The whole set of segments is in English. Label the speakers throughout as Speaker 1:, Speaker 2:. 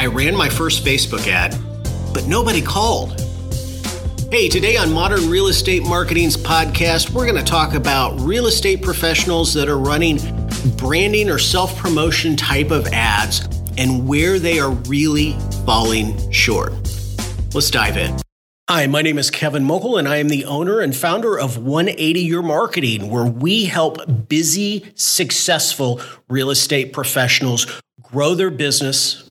Speaker 1: I ran my first Facebook ad, but nobody called. Hey, today on Modern Real Estate Marketing's podcast, we're going to talk about real estate professionals that are running branding or self promotion type of ads and where they are really falling short. Let's dive in. Hi, my name is Kevin Mokel, and I am the owner and founder of 180 Your Marketing, where we help busy, successful real estate professionals grow their business,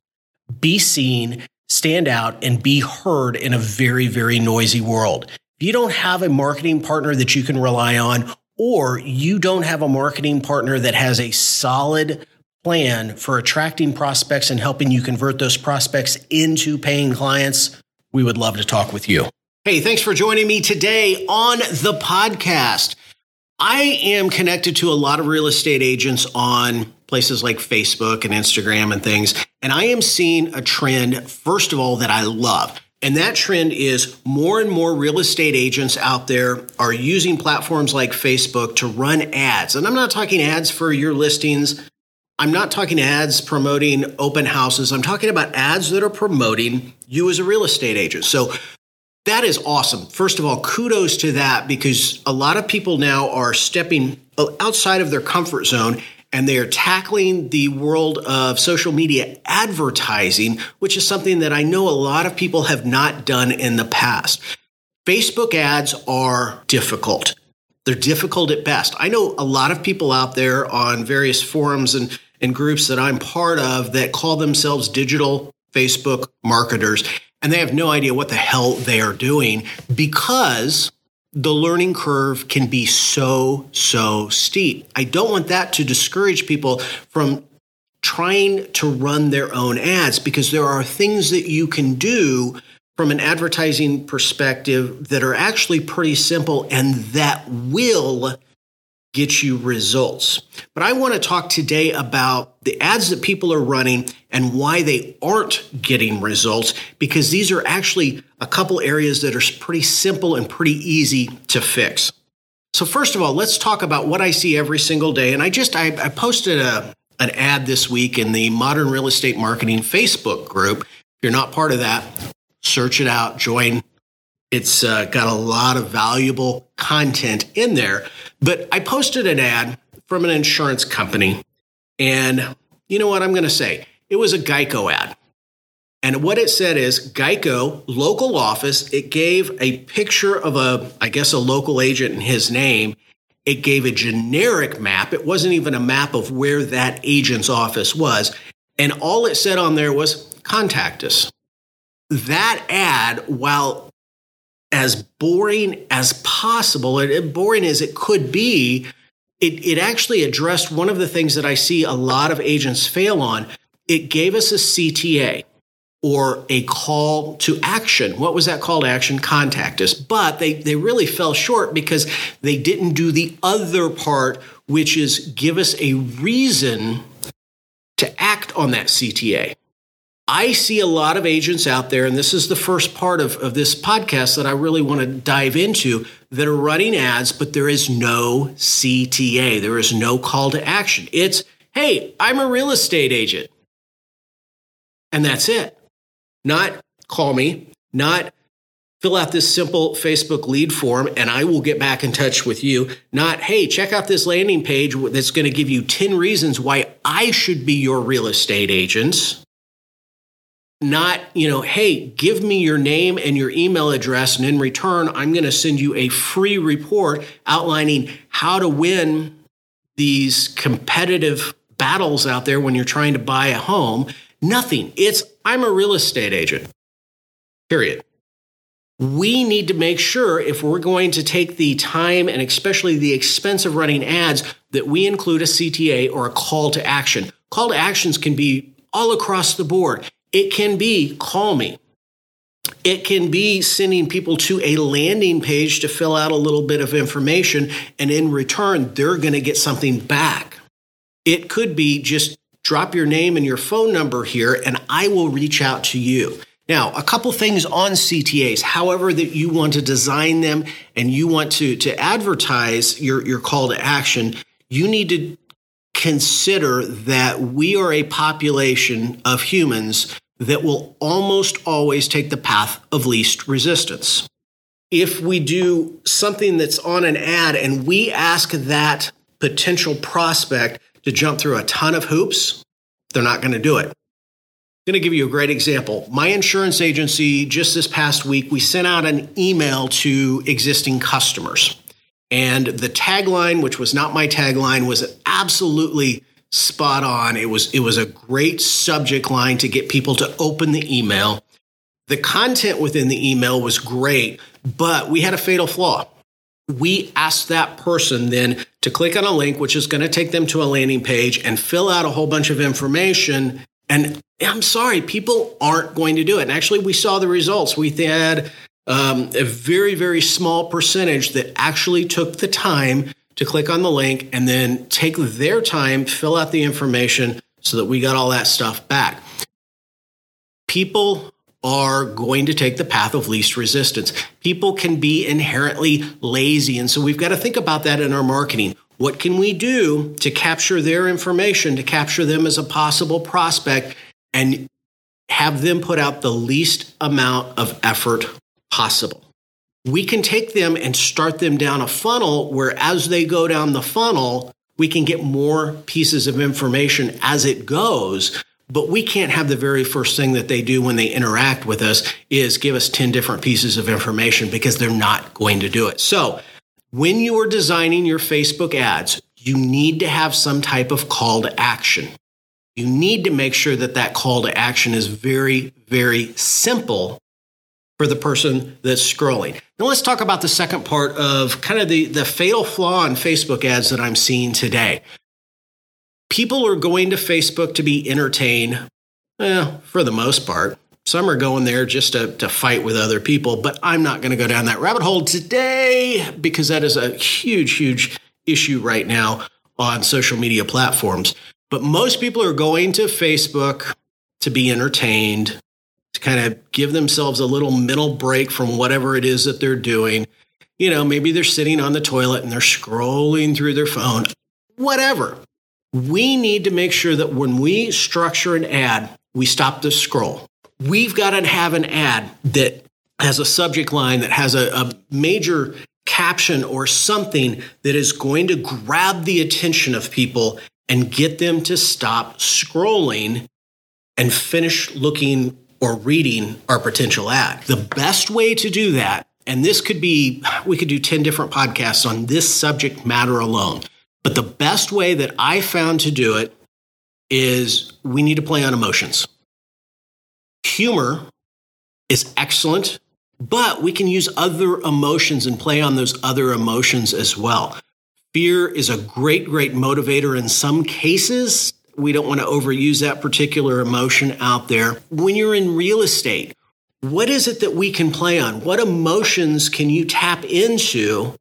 Speaker 1: be seen, stand out, and be heard in a very, very noisy world. If you don't have a marketing partner that you can rely on, or you don't have a marketing partner that has a solid plan for attracting prospects and helping you convert those prospects into paying clients, we would love to talk with you. Hey, thanks for joining me today on the podcast. I am connected to a lot of real estate agents on places like Facebook and Instagram and things, and I am seeing a trend, first of all, that I love. And that trend is more and more real estate agents out there are using platforms like Facebook to run ads. And I'm not talking ads for your listings I'm not talking ads promoting open houses. I'm talking about ads that are promoting you as a real estate agent. So that is awesome. First of all, kudos to that because a lot of people now are stepping outside of their comfort zone and they are tackling the world of social media advertising, which is something that I know a lot of people have not done in the past. Facebook ads are difficult. They're difficult at best. I know a lot of people out there on various forums and and groups that I'm part of that call themselves digital Facebook marketers, and they have no idea what the hell they are doing because the learning curve can be so, so steep. I don't want that to discourage people from trying to run their own ads because there are things that you can do from an advertising perspective that are actually pretty simple and that will get you results. But I want to talk today about the ads that people are running and why they aren't getting results, because these are actually a couple areas that are pretty simple and pretty easy to fix. So, first of all, let's talk about what I see every single day. And I just I, I posted a, an ad this week in the Modern Real Estate Marketing Facebook group. If you're not part of that, search it out, join it's uh, got a lot of valuable content in there. But I posted an ad from an insurance company. And you know what I'm going to say? It was a Geico ad. And what it said is Geico, local office. It gave a picture of a, I guess, a local agent and his name. It gave a generic map. It wasn't even a map of where that agent's office was. And all it said on there was contact us. That ad, while as boring as possible, and boring as it could be, it, it actually addressed one of the things that I see a lot of agents fail on. It gave us a CTA or a call to action. What was that call to action? Contact us. But they, they really fell short because they didn't do the other part, which is give us a reason to act on that CTA. I see a lot of agents out there, and this is the first part of, of this podcast that I really want to dive into that are running ads, but there is no CTA. There is no call to action. It's, hey, I'm a real estate agent. And that's it. Not call me, not fill out this simple Facebook lead form and I will get back in touch with you. Not, hey, check out this landing page that's going to give you 10 reasons why I should be your real estate agent not, you know, hey, give me your name and your email address, and in return, I'm going to send you a free report outlining how to win these competitive battles out there when you're trying to buy a home. Nothing. It's, I'm a real estate agent, period. We need to make sure if we're going to take the time and especially the expense of running ads that we include a CTA or a call to action. Call to actions can be all across the board. It can be call me. It can be sending people to a landing page to fill out a little bit of information, and in return, they're going to get something back. It could be just drop your name and your phone number here, and I will reach out to you. Now, a couple things on CTAs, however that you want to design them and you want to, to advertise your, your call to action, you need to consider that we are a population of humans that will almost always take the path of least resistance. If we do something that's on an ad and we ask that potential prospect to jump through a ton of hoops, they're not going to do it. I'm going to give you a great example. My insurance agency, just this past week, we sent out an email to existing customers. And the tagline, which was not my tagline, was absolutely spot on. It was it was a great subject line to get people to open the email. The content within the email was great, but we had a fatal flaw. We asked that person then to click on a link, which is going to take them to a landing page and fill out a whole bunch of information. And I'm sorry, people aren't going to do it. And actually, we saw the results. We had um, a very, very small percentage that actually took the time to click on the link and then take their time, fill out the information so that we got all that stuff back. People are going to take the path of least resistance. People can be inherently lazy. And so we've got to think about that in our marketing. What can we do to capture their information, to capture them as a possible prospect, and have them put out the least amount of effort possible? we can take them and start them down a funnel where as they go down the funnel, we can get more pieces of information as it goes. But we can't have the very first thing that they do when they interact with us is give us 10 different pieces of information because they're not going to do it. So when you are designing your Facebook ads, you need to have some type of call to action. You need to make sure that that call to action is very, very simple for the person that's scrolling. Now let's talk about the second part of kind of the, the fatal flaw in Facebook ads that I'm seeing today. People are going to Facebook to be entertained, for the most part. Some are going there just to, to fight with other people, but I'm not going to go down that rabbit hole today because that is a huge, huge issue right now on social media platforms. But most people are going to Facebook to be entertained, to kind of give themselves a little mental break from whatever it is that they're doing. You know, maybe they're sitting on the toilet and they're scrolling through their phone, whatever. We need to make sure that when we structure an ad, we stop the scroll. We've got to have an ad that has a subject line that has a, a major caption or something that is going to grab the attention of people and get them to stop scrolling and finish looking or reading our potential ad. The best way to do that, and this could be, we could do 10 different podcasts on this subject matter alone, but the best way that I found to do it is we need to play on emotions. Humor is excellent, but we can use other emotions and play on those other emotions as well. Fear is a great, great motivator in some cases we don't want to overuse that particular emotion out there. When you're in real estate, what is it that we can play on? What emotions can you tap into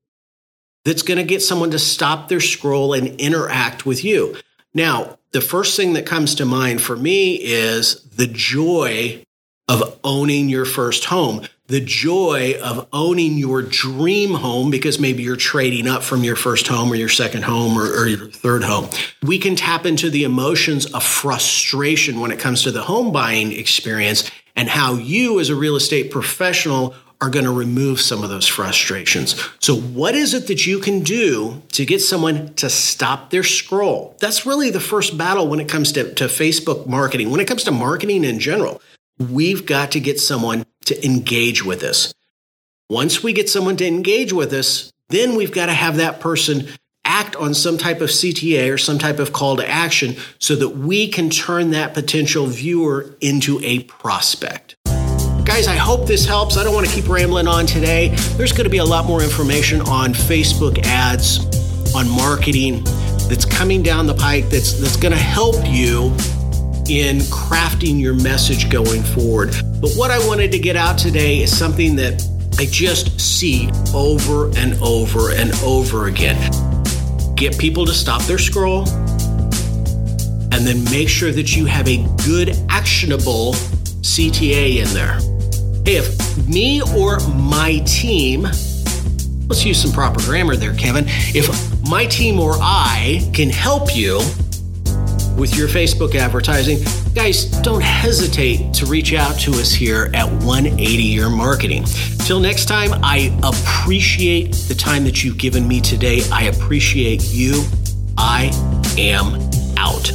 Speaker 1: that's going to get someone to stop their scroll and interact with you? Now, the first thing that comes to mind for me is the joy of owning your first home the joy of owning your dream home because maybe you're trading up from your first home or your second home or, or, your third home. We can tap into the emotions of frustration when it comes to the home buying experience and how you, as a real estate professional, are going to remove some of those frustrations. So, what is it that you can do to get someone to stop their scroll? That's really the first battle when it comes to, to Facebook marketing, when it comes to marketing in general. We've got to get someone to engage with us. Once we get someone to engage with us, then we've got to have that person act on some type of CTA or some type of call to action so that we can turn that potential viewer into a prospect. Guys, I hope this helps. I don't want to keep rambling on today. There's going to be a lot more information on Facebook ads, on marketing that's coming down the pike that's that's going to help you in crafting your message going forward. But what I wanted to get out today is something that I just see over and over and over again. Get people to stop their scroll and then make sure that you have a good, actionable CTA in there. Hey, if me or my team, let's use some proper grammar there, Kevin. If my team or I can help you with your Facebook advertising, guys, don't hesitate to reach out to us here at 180 Your Marketing. Till next time, I appreciate the time that you've given me today. I appreciate you. I am out.